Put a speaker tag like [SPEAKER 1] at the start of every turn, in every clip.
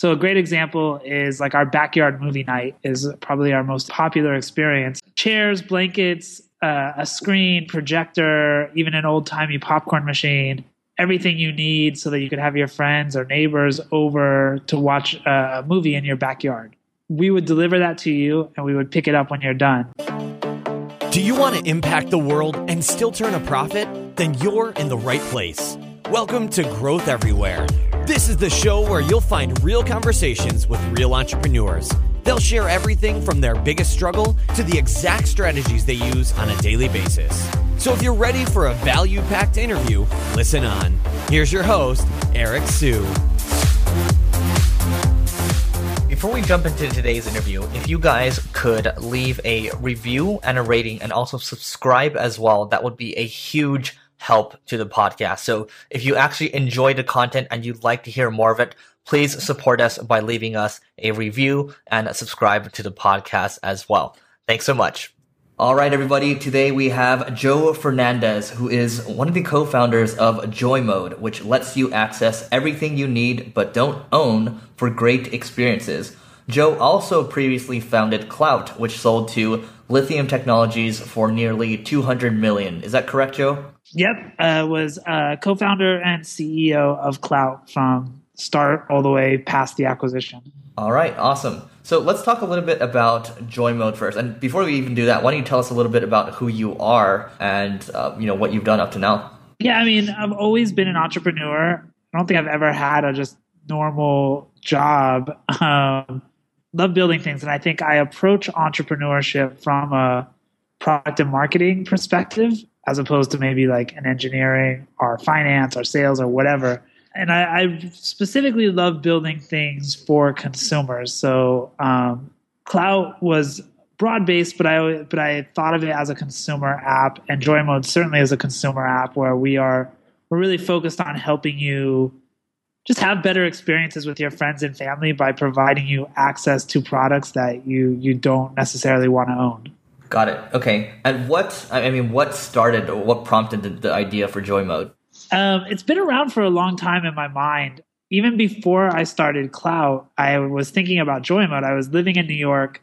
[SPEAKER 1] So a great example is like our backyard movie night is probably our most popular experience. Chairs, blankets, uh, a screen, projector, even an old timey popcorn machine, everything you need so that you could have your friends or neighbors over to watch a movie in your backyard. We would deliver that to you and we would pick it up when you're done.
[SPEAKER 2] Do you want to impact the world and still turn a profit? Then you're in the right place. Welcome to Growth Everywhere. This is the show where you'll find real conversations with real entrepreneurs. They'll share everything from their biggest struggle to the exact strategies they use on a daily basis. So if you're ready for a value packed interview, listen on. Here's your host, Eric Siu.
[SPEAKER 3] Before we jump into today's interview, if you guys could leave a review and a rating and also subscribe as well, that would be a huge help to the podcast. So if you actually enjoy the content and you'd like to hear more of it, please support us by leaving us a review and subscribe to the podcast as well. Thanks so much. All right, everybody. Today we have Joe Fernandez, who is one of the co-founders of Joy Mode, which lets you access everything you need but don't own for great experiences. Joe also previously founded Klout, which sold to Lithium Technologies for nearly 200 million. Is that correct, Joe?
[SPEAKER 1] Yep, uh, was uh, co-founder and CEO of Klout from start all the way past the acquisition.
[SPEAKER 3] All right, awesome. So let's talk a little bit about Joy Mode first. And before we even do that, why don't you tell us a little bit about who you are and uh, you know what you've done up to now?
[SPEAKER 1] Yeah, I mean, I've always been an entrepreneur. I don't think I've ever had a just normal job. Um, love building things, and I think I approach entrepreneurship from a product and marketing perspective as opposed to maybe like an engineering or finance or sales or whatever. And I, I specifically love building things for consumers. So um, Klout was broad based, but I but I thought of it as a consumer app, and Joy Mode certainly is a consumer app where we are we're really focused on helping you just have better experiences with your friends and family by providing you access to products that you you don't necessarily want to own.
[SPEAKER 3] Got it. Okay. And what I mean, what started or what prompted the, the idea for Joy Mode?
[SPEAKER 1] Um, it's been around for a long time in my mind. Even before I started Klout, I was thinking about Joy Mode. I was living in New York,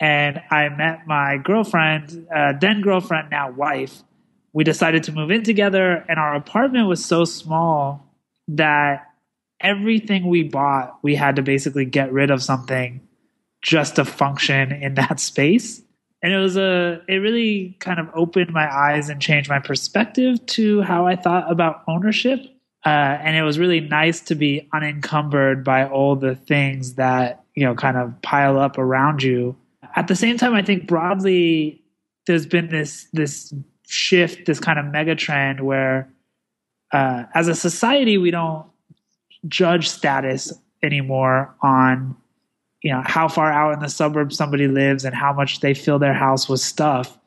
[SPEAKER 1] and I met my girlfriend, uh, then girlfriend, now wife. We decided to move in together, and our apartment was so small that everything we bought, we had to basically get rid of something just to function in that space and it was a it really kind of opened my eyes and changed my perspective to how I thought about ownership. Uh, and it was really nice to be unencumbered by all the things that you know kind of pile up around you. At the same time, I think broadly there's been this this shift, this kind of mega trend where, uh, as a society, we don't judge status anymore on you know how far out in the suburbs somebody lives and how much they fill their house with stuff.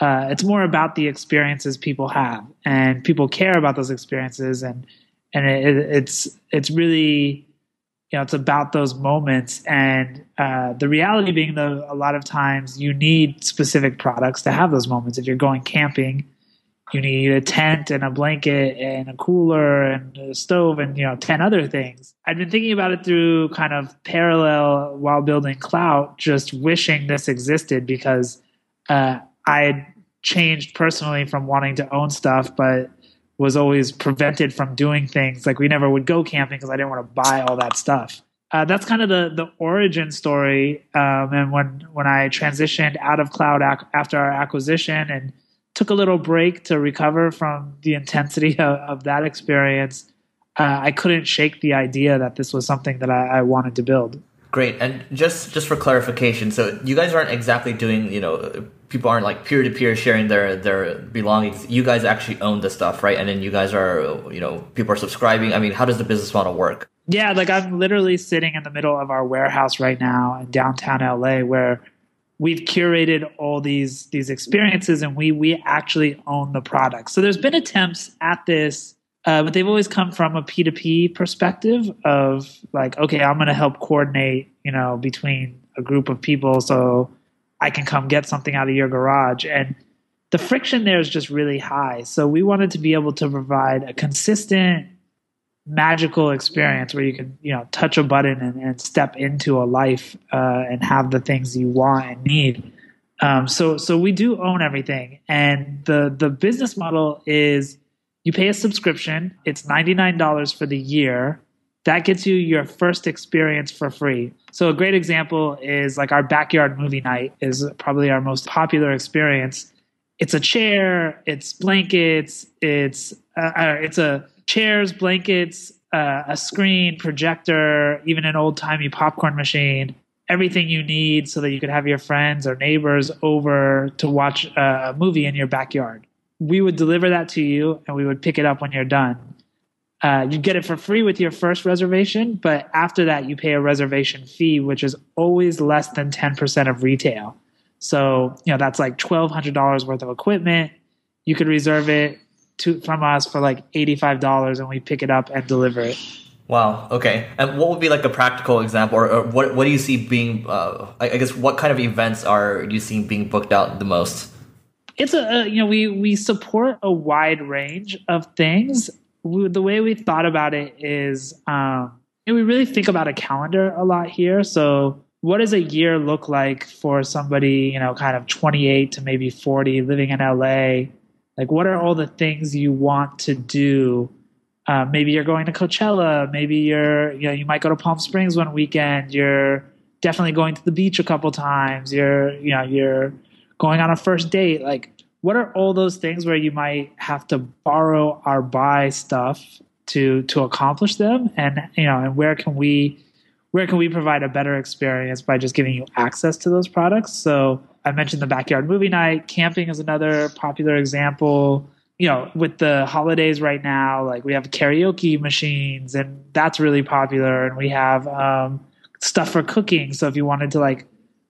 [SPEAKER 1] Uh, it's more about the experiences people have and people care about those experiences and and it, it's it's really you know it's about those moments. And uh, the reality being though a lot of times you need specific products to have those moments. If you're going camping you need a tent and a blanket and a cooler and a stove and you know 10 other things. I've been thinking about it through kind of parallel while building Klout just wishing this existed because uh, i had changed personally from wanting to own stuff but was always prevented from doing things. Like we never would go camping because i didn't want to buy all that stuff. Uh, that's kind of the the origin story um, and when when i transitioned out of Klout ac- after our acquisition and took a little break to recover from the intensity of, of that experience, uh, I couldn't shake the idea that this was something that I, I, wanted to build.
[SPEAKER 3] Great, and just just for clarification, so you guys aren't exactly doing, you know, people aren't like peer to peer sharing their their belongings. You guys actually own the stuff, right? And then you guys are, you know, people are subscribing. I mean, how does the business model work?
[SPEAKER 1] Yeah, like I'm literally sitting in the middle of our warehouse right now in downtown LA, where we've curated all these these experiences and we we actually own the product. So there's been attempts at this uh, but they've always come from a p2p perspective of like okay i'm going to help coordinate you know between a group of people so i can come get something out of your garage. And the friction there is just really high. So we wanted to be able to provide a consistent magical experience where you can you know touch a button and, and step into a life uh, and have the things you want and need. Um, so so we do own everything, and the the business model is you pay a subscription. It's ninety nine dollars for the year. That gets you your first experience for free. So a great example is like our backyard movie night is probably our most popular experience. It's a chair, it's blankets, it's uh, uh it's a chairs, blankets, uh, a screen, projector, even an old timey popcorn machine, everything you need so that you could have your friends or neighbors over to watch a movie in your backyard. We would deliver that to you and we would pick it up when you're done. Uh, you get it for free with your first reservation, but after that, you pay a reservation fee, which is always less than 10% of retail. So, you know, that's like $1,200 worth of equipment. You could reserve it to, from us for like $85 and we pick it up and deliver it.
[SPEAKER 3] Wow. Okay. And what would be like a practical example, or, or what what do you see being? Uh, I, I, guess what kind of events are you seeing being booked out the most?
[SPEAKER 1] It's a, a you know we we support a wide range of things. We, the way we thought about it is um, we really think about a calendar a lot here. So what does a year look like for somebody you know kind of 28 to maybe 40 living in LA? Like what are all the things you want to do? Uh, maybe you're going to Coachella. Maybe you're, you know, you might go to Palm Springs one weekend. You're definitely going to the beach a couple times. You're, you know, you're going on a first date. Like, what are all those things where you might have to borrow or buy stuff to to accomplish them? And you know, and where can we where can we provide a better experience by just giving you access to those products? So I mentioned the backyard movie night. Camping is another popular example you know, with the holidays right now, like we have karaoke machines and that's really popular. And we have um, stuff for cooking. So if you wanted to like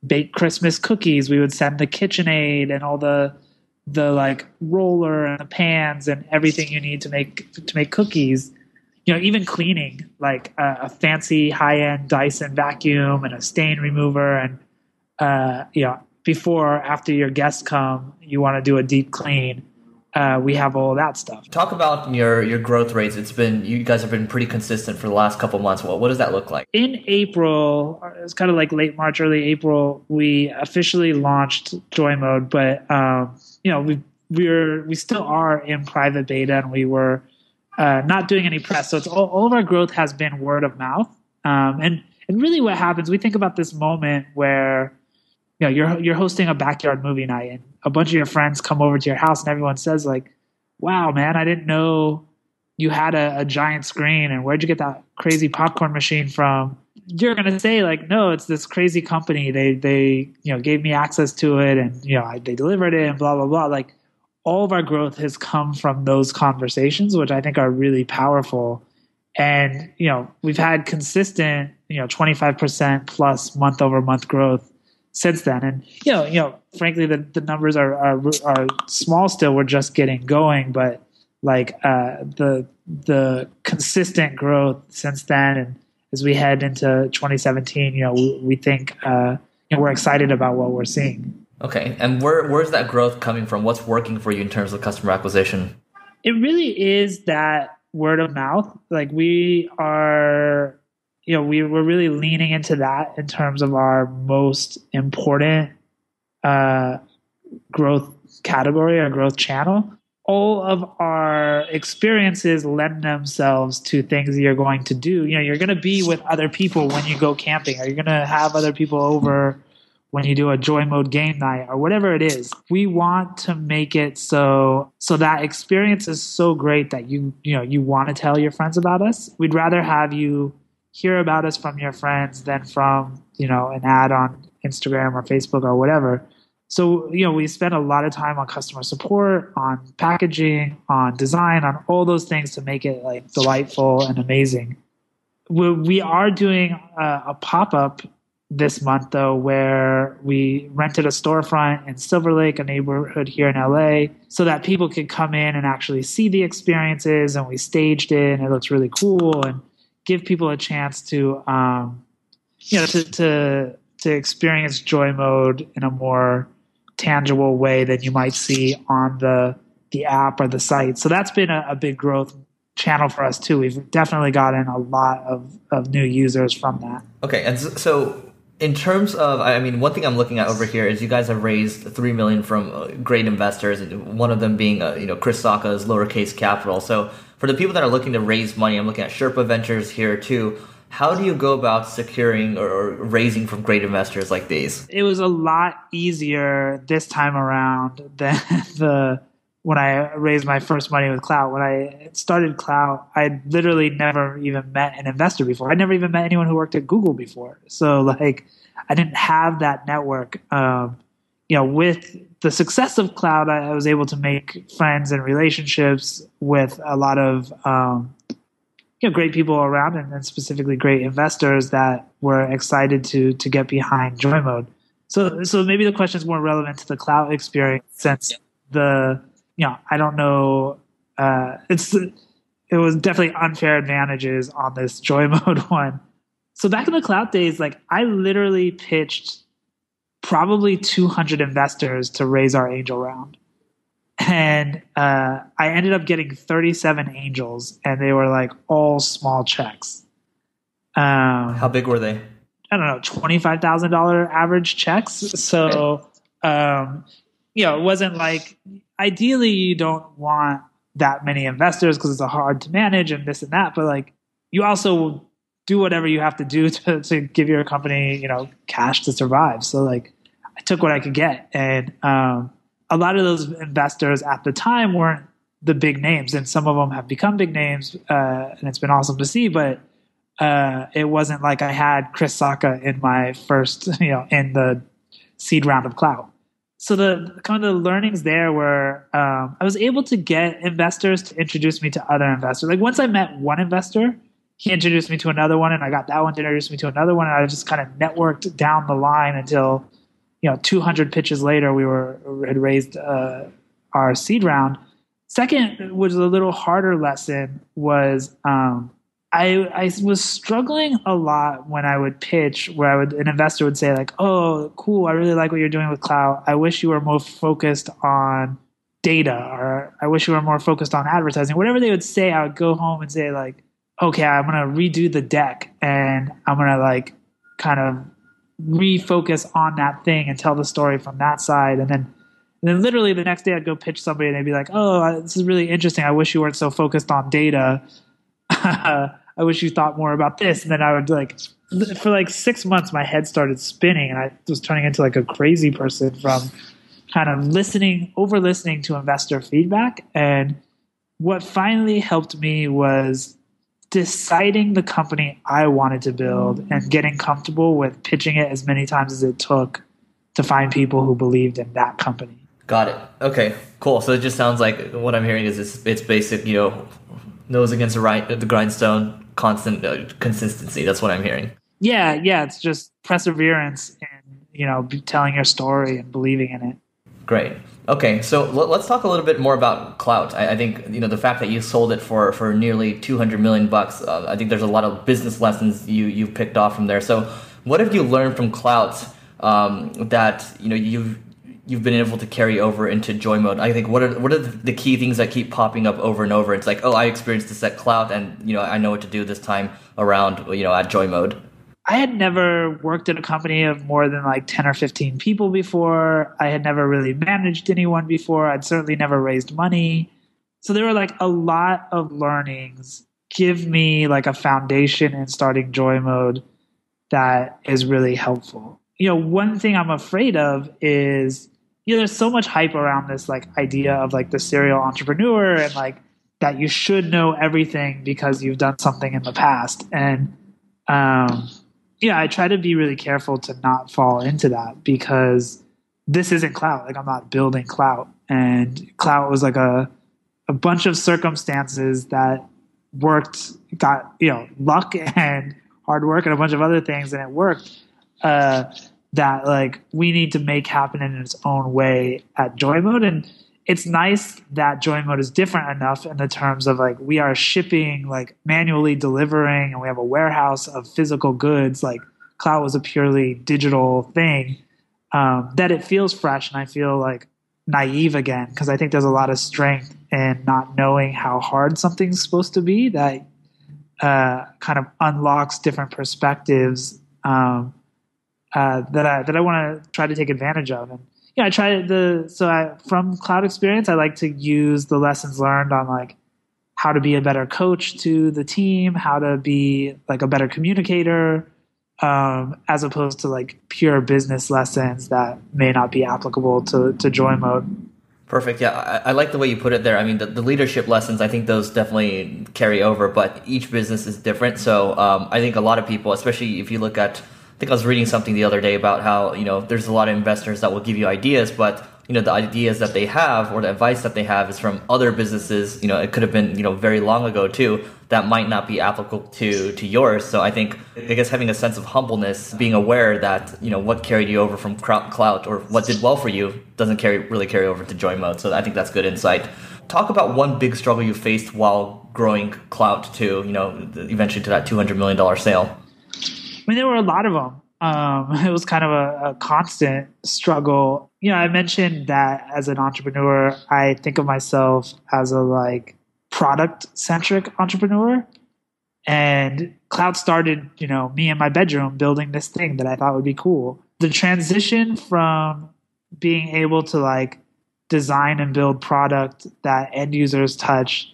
[SPEAKER 1] bake Christmas cookies, we would send the KitchenAid and all the the like roller and the pans and everything you need to make to make cookies. You know, even cleaning, like a, a fancy high end Dyson vacuum and a stain remover, and uh, you know, before after your guests come, you want to do a deep clean uh, we have all that stuff.
[SPEAKER 3] Talk about your your growth rates. It's been you guys have been pretty consistent for the last couple months. What what does that look like?
[SPEAKER 1] In April, it's kind of like late March, early April, we officially launched Joy Mode, but um, you know we we're we still are in private beta, and we were uh, not doing any press. So it's all, all, of our growth has been word of mouth, um, and and really what happens. We think about this moment where you know you're you're hosting a backyard movie night and a bunch of your friends come over to your house and everyone says like wow man i didn't know you had a, a giant screen and where'd you get that crazy popcorn machine from? You're going to say like no it's this crazy company. They they you know gave me access to it and you know they delivered it and blah blah blah. Like all of our growth has come from those conversations which i think are really powerful. And you know we've had consistent you know 25% plus month over month growth since then. And you know, you know, frankly, the, the numbers are, are are small still. We're just getting going, but like uh, the the consistent growth since then, and as we head into 2017, you know, we, we think uh, you know, we're excited about what we're seeing.
[SPEAKER 3] Okay, and where where's that growth coming from? What's working for you in terms of customer acquisition?
[SPEAKER 1] It really is that word of mouth. Like we are you know, we were really leaning into that in terms of our most important uh, growth category or growth channel. All of our experiences lend themselves to things you're going to do. You know, you're going to be with other people when you go camping, or you're going to have other people over when you do a joy mode game night or whatever it is we want to make it so so that experience is so great that you you know you want to tell your friends about us we'd rather have you hear about us from your friends than from you know an ad on Instagram or Facebook or whatever. So you know we spend a lot of time on customer support, on packaging, on design, on all those things to make it like delightful and amazing. We, we are doing a, a pop up this month though where we rented a storefront in Silver Lake, a neighborhood here in LA, so that people could come in and actually see the experiences and we staged it and it looks really cool and give people a chance to um, you know to, to to experience joy mode in a more tangible way than you might see on the the app or the site. So that's been a, a big growth channel for us too. We've definitely gotten a lot of, of new users from that.
[SPEAKER 3] Okay, and so in terms of, I mean, one thing I'm looking at over here is you guys have raised three million from uh, great investors, one of them being, uh, you know, Chris Sacca's lowercase capital. So for the people that are looking to raise money, I'm looking at Sherpa Ventures here too. How do you go about securing or raising from great investors like these?
[SPEAKER 1] It was a lot easier this time around than the when I raised my first money with Klout. When I started Klout, I literally never even met an investor before. I never even met anyone who worked at Google before. So like, I didn't have that network. Um, you know, with the success of Klout, I, I, was able to make friends and relationships with a lot of um, you know great people around, and, and, specifically great investors that were excited to to get behind Joy Mode. So, so maybe the question is more relevant to the Klout experience since yeah. the you know, I don't know. Uh, it's it was definitely unfair advantages on this joy mode one. So back in the Klout days, like I literally pitched probably 200 investors to raise our angel round. And uh, I ended up getting 37 angels, and they were like all small checks.
[SPEAKER 3] Um, How big were they?
[SPEAKER 1] I don't know, $25,000 average checks. So, um, you know, it wasn't like ideally you don't want that many investors because it's a hard to manage and this and that. But like you also do whatever you have to do to, to give your company, you know, cash to survive. So like took what I could get. And um, a lot of those investors at the time weren't the big names and some of them have become big names uh, and it's been awesome to see, but uh, it wasn't like I had Chris Sacca in my first, you know, in the seed round of Klout so the kind of the learnings there were um, I was able to get investors to introduce me to other investors. Like once I met one investor, he introduced me to another one, and I got that one to introduce me to another one, and I just kind of networked down the line until you know 200 pitches later we were had raised uh, our seed round. Second was a little harder lesson was um, I, I was struggling a lot when I would pitch where I would an investor would say like, "Oh, cool, I really like what you're doing with Klout I wish you were more focused on data or I wish you were more focused on advertising." Whatever they would say, I would go home and say like, "Okay, I'm to redo the deck and I'm to like kind of refocus on that thing and tell the story from that side." And then and then literally the next day I'd go pitch somebody and they'd be like, "Oh, this is really interesting. I wish you weren't so focused on data." I wish you thought more about this. And then I would like, for like six months, my head started spinning and I was turning into like a crazy person from kind of listening, over listening to investor feedback. And what finally helped me was deciding the company I wanted to build and getting comfortable with pitching it as many times as it took to find people who believed in that company.
[SPEAKER 3] Got it. Okay, cool. So it just sounds like what I'm hearing is it's, it's basic, you know, nose against the right, the grindstone, constant uh, consistency. That's what I'm hearing.
[SPEAKER 1] Yeah, yeah, it's just perseverance and you know telling your story and believing in it.
[SPEAKER 3] Great. Okay, so let's talk a little bit more about Klout. I-, I, think you know the fact that you sold it for for nearly 200 million bucks. Uh, I think there's a lot of business lessons you you've picked off from there. So, what have you learned from Klout um, that you know you've you've been able to carry over into joy mode i think what are what are the key things that keep popping up over and over it's like oh i experienced this at Klout, and you know i know what to do this time around you know at joy mode
[SPEAKER 1] i had never worked at a company of more than like 10 or 15 people before. I had never really managed anyone before. I'd certainly never raised money. So there were like a lot of learnings. Give me like a foundation in starting joy mode that is really helpful. You know one thing i'm afraid of is you know, there's so much hype around this like idea of like the serial entrepreneur and like that you should know everything because you've done something in the past. And um, yeah, I try to be really careful to not fall into that because this isn't Klout. Like I'm not building Klout, and Klout was like a a bunch of circumstances that worked, got you know luck and hard work and a bunch of other things, and it worked. Uh, that like we need to make happen in its own way at joy mode and it's nice that joy mode is different enough in the terms of like we are shipping like manually delivering and we have a warehouse of physical goods like Klout was a purely digital thing um, that it feels fresh and i feel like naive again because I think there's a lot of strength in not knowing how hard something's supposed to be that uh, kind of unlocks different perspectives um, uh, that I that I want to try to take advantage of. And yeah, I try the so I from Klout experience, I like to use the lessons learned on like how to be a better coach to the team, how to be like a better communicator, um, as opposed to like pure business lessons that may not be applicable to, to joy mode.
[SPEAKER 3] Perfect. Yeah, I, I, like the way you put it there. I mean, the, the, leadership lessons, I think those definitely carry over, but each business is different. So um, I think a lot of people, especially if you look at, I think I was reading something the other day about how, you know, there's a lot of investors that will give you ideas, but you know the ideas that they have or the advice that they have is from other businesses. You know it could have been you know very long ago too that might not be applicable to to yours. So i think i guess having a sense of humbleness being aware that you know what carried you over from Klout or what did well for you doesn't carry really carry over to joy mode. So i think that's good insight. Talk about one big struggle you faced while growing Klout to you know eventually to that 200 million dollar sale
[SPEAKER 1] i mean there were a lot of them um, it was kind of a, a, constant struggle. You know, I mentioned that as an entrepreneur, I think of myself as a like product centric entrepreneur. And Klout started, you know, me in my bedroom building this thing that I thought would be cool. The transition from being able to like design and build product that end users touch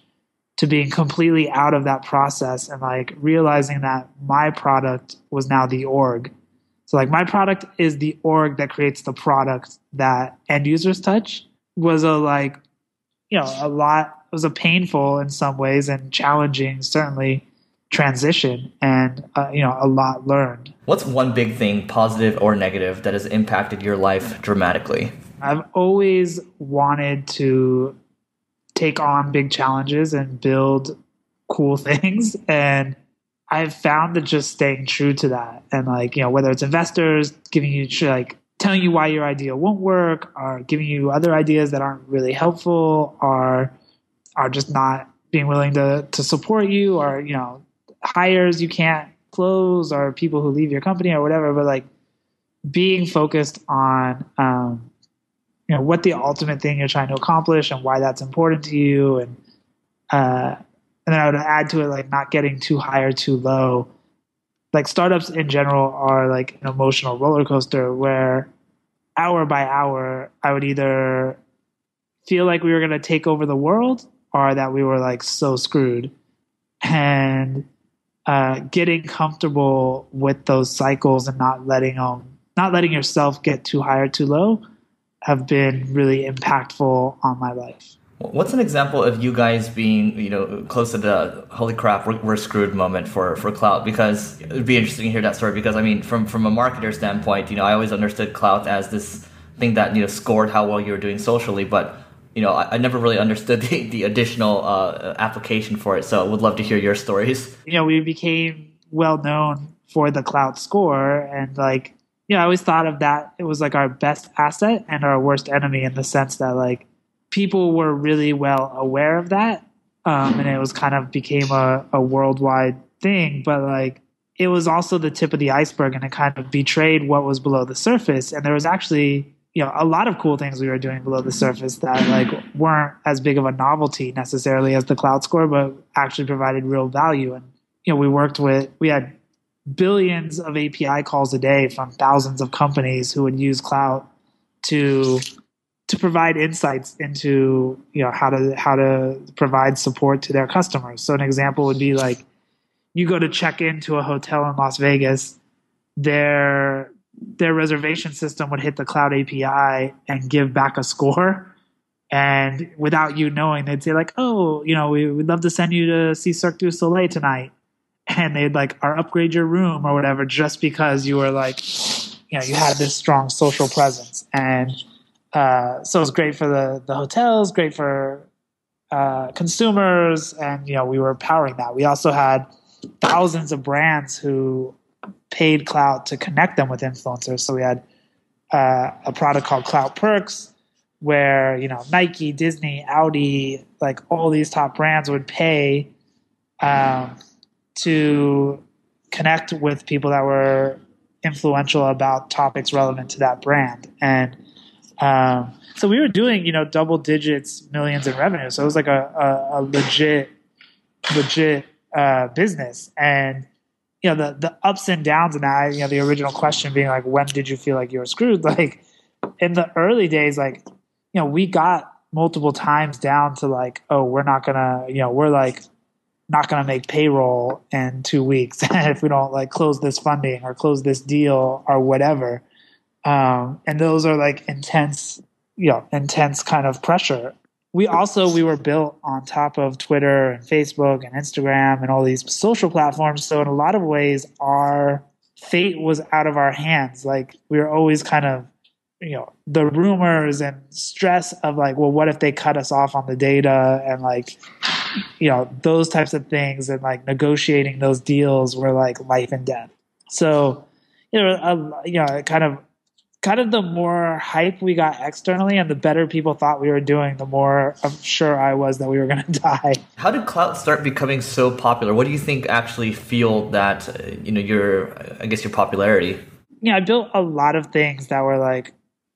[SPEAKER 1] to being completely out of that process and like realizing that my product was now the org so like my product is the org that creates the product that end users touch was a like, you know, a lot was a painful in some ways and challenging certainly transition and uh, you know a lot learned.
[SPEAKER 3] What's one big thing, positive or negative, that has impacted your life dramatically?
[SPEAKER 1] I've always wanted to take on big challenges and build cool things. And I've found that just staying true to that and like, you know, whether it's investors giving you like telling you why your idea won't work or giving you other ideas that aren't really helpful or are just not being willing to to support you or, you know, hires you can't close or people who leave your company or whatever, but like being focused on um, you know what the ultimate thing you're trying to accomplish and why that's important to you and uh, and then I would add to it like not getting too high or too low. Like startups in general are like an emotional roller coaster where hour by hour I would either feel like we were going to take over the world or that we were like so screwed. And uh, getting comfortable with those cycles and not letting them, not letting yourself get too high or too low, have been really impactful on my life.
[SPEAKER 3] What's an example of you guys being, you know, close to the holy crap, we're, we're, screwed moment for for Klout? Because it would be interesting to hear that story. Because I mean, from from a marketer standpoint, you know, I always understood Klout as this thing that you know scored how well you were doing socially, but you know, I, I never really understood the, the additional uh, application for it. So, I would love to hear your stories.
[SPEAKER 1] You know, we became well known for the Klout score, and like, you know, I always thought of that it was like our best asset and our worst enemy in the sense that like people were really well aware of that. Um, and it was kind of became a, a worldwide thing, but like it was also the tip of the iceberg and it kind of betrayed what was below the surface. And there was actually, you know, a lot of cool things we were doing below the surface that like weren't as big of a novelty necessarily as the Klout score, but actually provided real value. And, you know, we worked with, we had billions of API calls a day from thousands of companies who would use Klout to to provide insights into you know how to how to provide support to their customers. So an example would be like you go to check into a hotel in Las Vegas, their their reservation system would hit the Klout API and give back a score. And without you knowing, they'd say like, "Oh, you know, we, would love to send you to see Cirque du Soleil tonight," and they'd like, "Or upgrade your room or whatever," just because you were like, you know, you had this strong social presence. And uh, so it was great for the the hotels, great for uh, consumers, and you know we were powering that. We also had thousands of brands who paid Klout to connect them with influencers. So we had uh, a product called Klout Perks, where you know Nike, Disney, Audi, like all these top brands would pay um, to connect with people that were influential about topics relevant to that brand and Um, so we were doing, you know, double digits, millions in revenue. So it was like a, a, a legit, legit uh, business. And you know, the the ups and downs in that. You know, the original question being like, when did you feel like you were screwed? Like in the early days, like you know, we got multiple times down to like, oh, we're not gonna, you know, we're like not going to make payroll in two weeks if we don't like close this funding or close this deal or whatever. Um, and those are like intense, you know, intense kind of pressure. We also we were built on top of Twitter and Facebook and Instagram and all these social platforms. So in a lot of ways, our fate was out of our hands. Like we were always kind of you know the rumors and stress of like well what if they cut us off on the data and like you know those types of things and like negotiating those deals were like life and death. So you know uh, you know kind of kind of the more hype we got externally and the better people thought we were doing the more i'm sure i was that we were going to die.
[SPEAKER 3] How did Klout start becoming so popular? What do you think actually fueled that uh, you know your i guess your popularity?
[SPEAKER 1] Yeah i built a lot of things that were like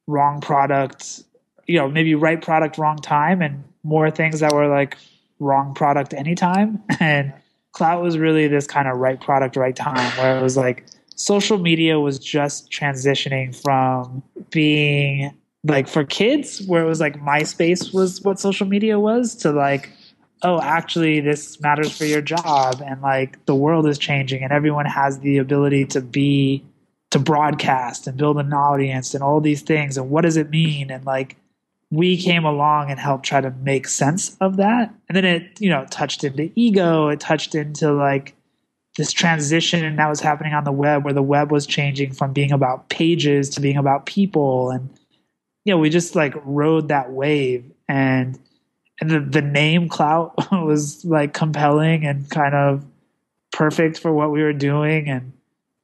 [SPEAKER 1] wrong product, you know, maybe right product, wrong time, and more things that were like wrong product anytime. And Klout was really this kind of right product, right time, where it was like social media was just transitioning from being like for kids, where it was like MySpace was what social media was, to like, oh, actually, this matters for your job, and like the world is changing, and everyone has the ability to be to broadcast and build an audience and all these things and what does it mean? And like we came along and helped try to make sense of that. And then it you know touched into ego. It touched into like this transition and that was happening on the web where the web was changing from being about pages to being about people. And you know we just like rode that wave. And and the, the name Klout was like compelling and kind of perfect for what we were doing. And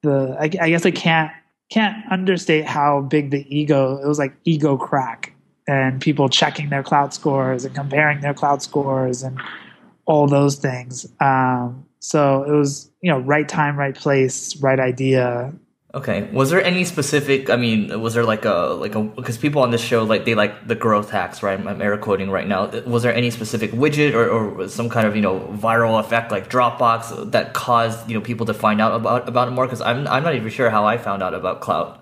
[SPEAKER 1] the I, I guess I can't can't understate how big the ego it was like ego crack and people checking their Klout scores and comparing their Klout scores and all those things. Um, so it was you know right time right place right idea
[SPEAKER 3] Okay. Was there any specific? I mean, was there like a like a because people on this show like they like the growth hacks, right? I'm air quoting right now. Was there any specific widget or, or some kind of you know viral effect like Dropbox that caused you know people to find out about about it more? Because I'm I'm not even sure how I found out about Klout.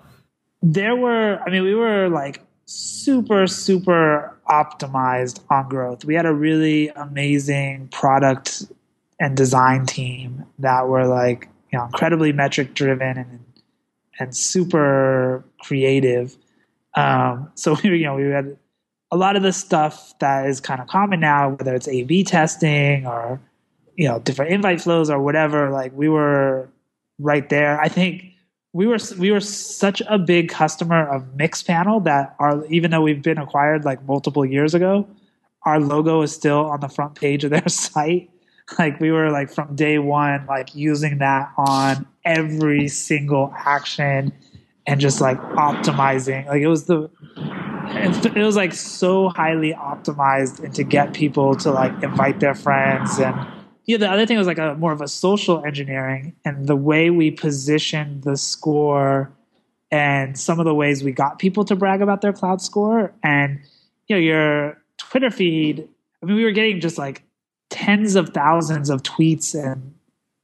[SPEAKER 1] There were, I mean, we were like super super optimized on growth. We had a really amazing product and design team that were like you know incredibly metric driven and and super creative. Um, so you know, we had a lot of the stuff that is kind of common now, whether it's A/B testing or you know different invite flows or whatever. Like we were right there. I think we were we were such a big customer of Mixpanel that our even though we've been acquired like multiple years ago, our logo is still on the front page of their site like we were like from day one like using that on every single action and just like optimizing. Like it was the it was like so highly optimized and to get people to like invite their friends and yeah the other thing was like a more of a social engineering and the way we positioned the score and some of the ways we got people to brag about their Klout score. And you know your twitter feed i mean we were getting just like tens of thousands of tweets and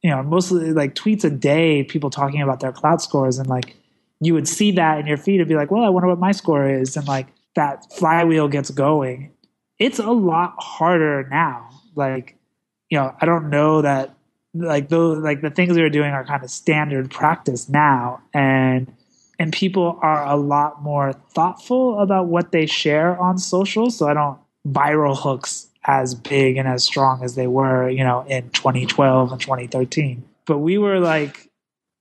[SPEAKER 1] you know mostly like tweets a day people talking about their Klout scores and like you would see that in your feed and be like well i wonder what my score is and like that flywheel gets going. It's a lot harder now. Like you know i don't know that like those like the things we are doing are kind of standard practice now and and people are a lot more thoughtful about what they share on social so i don't viral hooks as big and as strong as they were, you know, in 2012 and 2013. But we were like,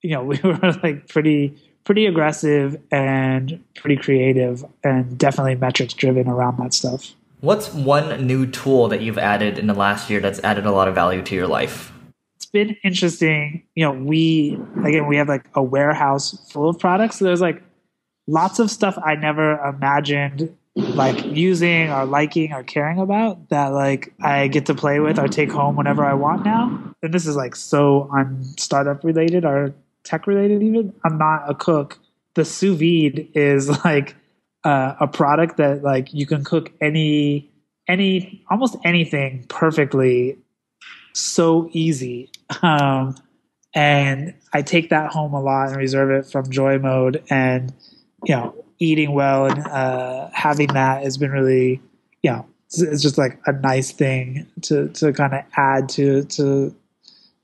[SPEAKER 1] you know, we were like pretty pretty aggressive and pretty creative and definitely metrics driven around that stuff.
[SPEAKER 3] What's one new tool that you've added in the last year that's added a lot of value to your life?
[SPEAKER 1] It's been interesting. You know, we again we have like a warehouse full of products. So there's like lots of stuff I never imagined like using or liking or caring about that like I get to play with or take home whenever I want now. And this is like so startup related or tech related even. I'm not a cook. The sous vide is like uh, a product that like you can cook any any almost anything perfectly so easy um, and i take that home a lot and reserve it from joy mode and you know eating well and uh, having that has been really you know it's, it's just like a nice thing to to kind of add to to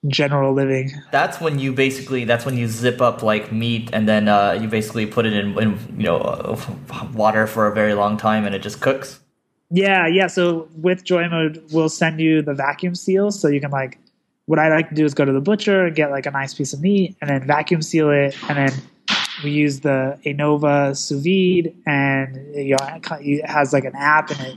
[SPEAKER 1] general living.
[SPEAKER 3] That's when you basically that's when you zip up like meat and then uh, you basically put it in, in you know uh, water for a very long time and it just cooks.
[SPEAKER 1] Yeah, yeah. So with Joy Mode, we'll send you the vacuum seal, so you can like. What I like to do is go to the butcher and get like a nice piece of meat, and then vacuum seal it, and then we use the Anova sous vide, and you know, it has like an app, and it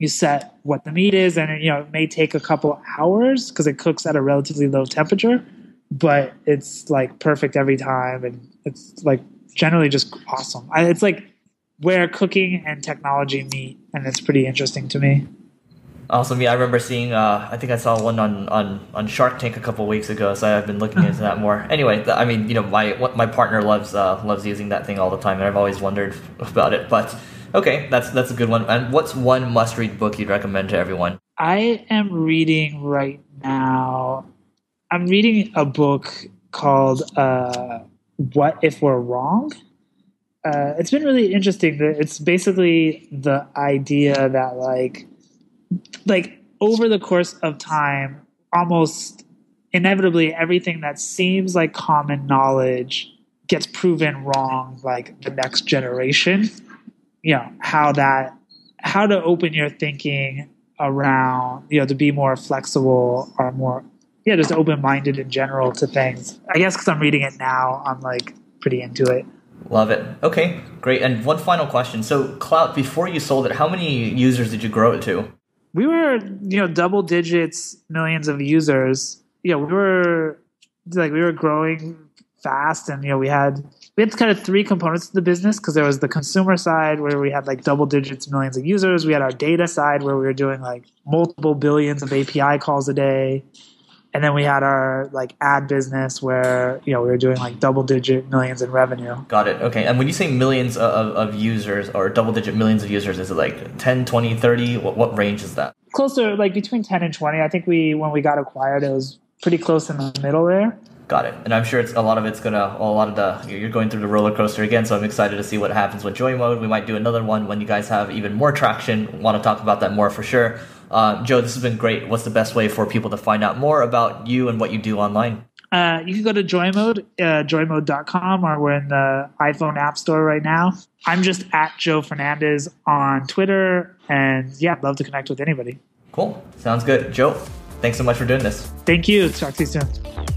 [SPEAKER 1] you set what the meat is, and you know it may take a couple hours because it cooks at a relatively low temperature, but it's like perfect every time, and it's like generally just awesome. I, it's like where cooking and technology meet, and it's pretty interesting to me.
[SPEAKER 3] Awesome. Yeah, I remember seeing. Uh, I think I saw one on, on, on Shark Tank a couple weeks ago. So I've been looking into that more. Anyway, I mean, you know, my my partner loves uh, loves using that thing all the time, and I've always wondered about it. But Okay, that's that's a good one. And what's one must-read book you'd recommend to everyone?
[SPEAKER 1] I am reading right now. I'm reading a book called uh, "What If We're Wrong." Uh, it's been really interesting. It's basically the idea that like, like over the course of time, almost inevitably, everything that seems like common knowledge gets proven wrong. Like the next generation you know how that how to open your thinking around you know to be more flexible or more yeah just open minded in general to things. I guess because I'm reading it now, I'm like pretty into it.
[SPEAKER 3] Love it. Okay, great. And one final question. So, Klout before you sold it, how many users did you grow it to?
[SPEAKER 1] We were, you know, double digits, millions of users. Yeah, we were like we were growing fast, and you know, we had we had kind of three components to the business because there was the consumer side where we had like double digits, millions of users. We had our data side where we were doing like multiple billions of API calls a day. And then we had our like ad business where, you know, we were doing like double digit millions in revenue.
[SPEAKER 3] Got it. Okay. And when you say millions of, of users or double digit millions of users, is it like 10, 20, 30? What, what range is that?
[SPEAKER 1] Closer, like between 10 and 20. I think we, when we got acquired, it was pretty close in the middle there.
[SPEAKER 3] Got it. And I'm sure it's a lot of it's gonna a lot of the you're going through the roller coaster again. So I'm excited to see what happens with Joy Mode. We might do another one when you guys have even more traction. Want to talk about that more for sure. Uh, Joe, this has been great. What's the best way for people to find out more about you and what you do online?
[SPEAKER 1] Uh, you can go to Joymode, uh, joymode.com, or we're in the iPhone App Store right now. I'm just at Joe Fernandez on Twitter, and yeah, love to connect with anybody.
[SPEAKER 3] Cool. Sounds good. Joe, thanks so much for doing this.
[SPEAKER 1] Thank you. Talk to you soon.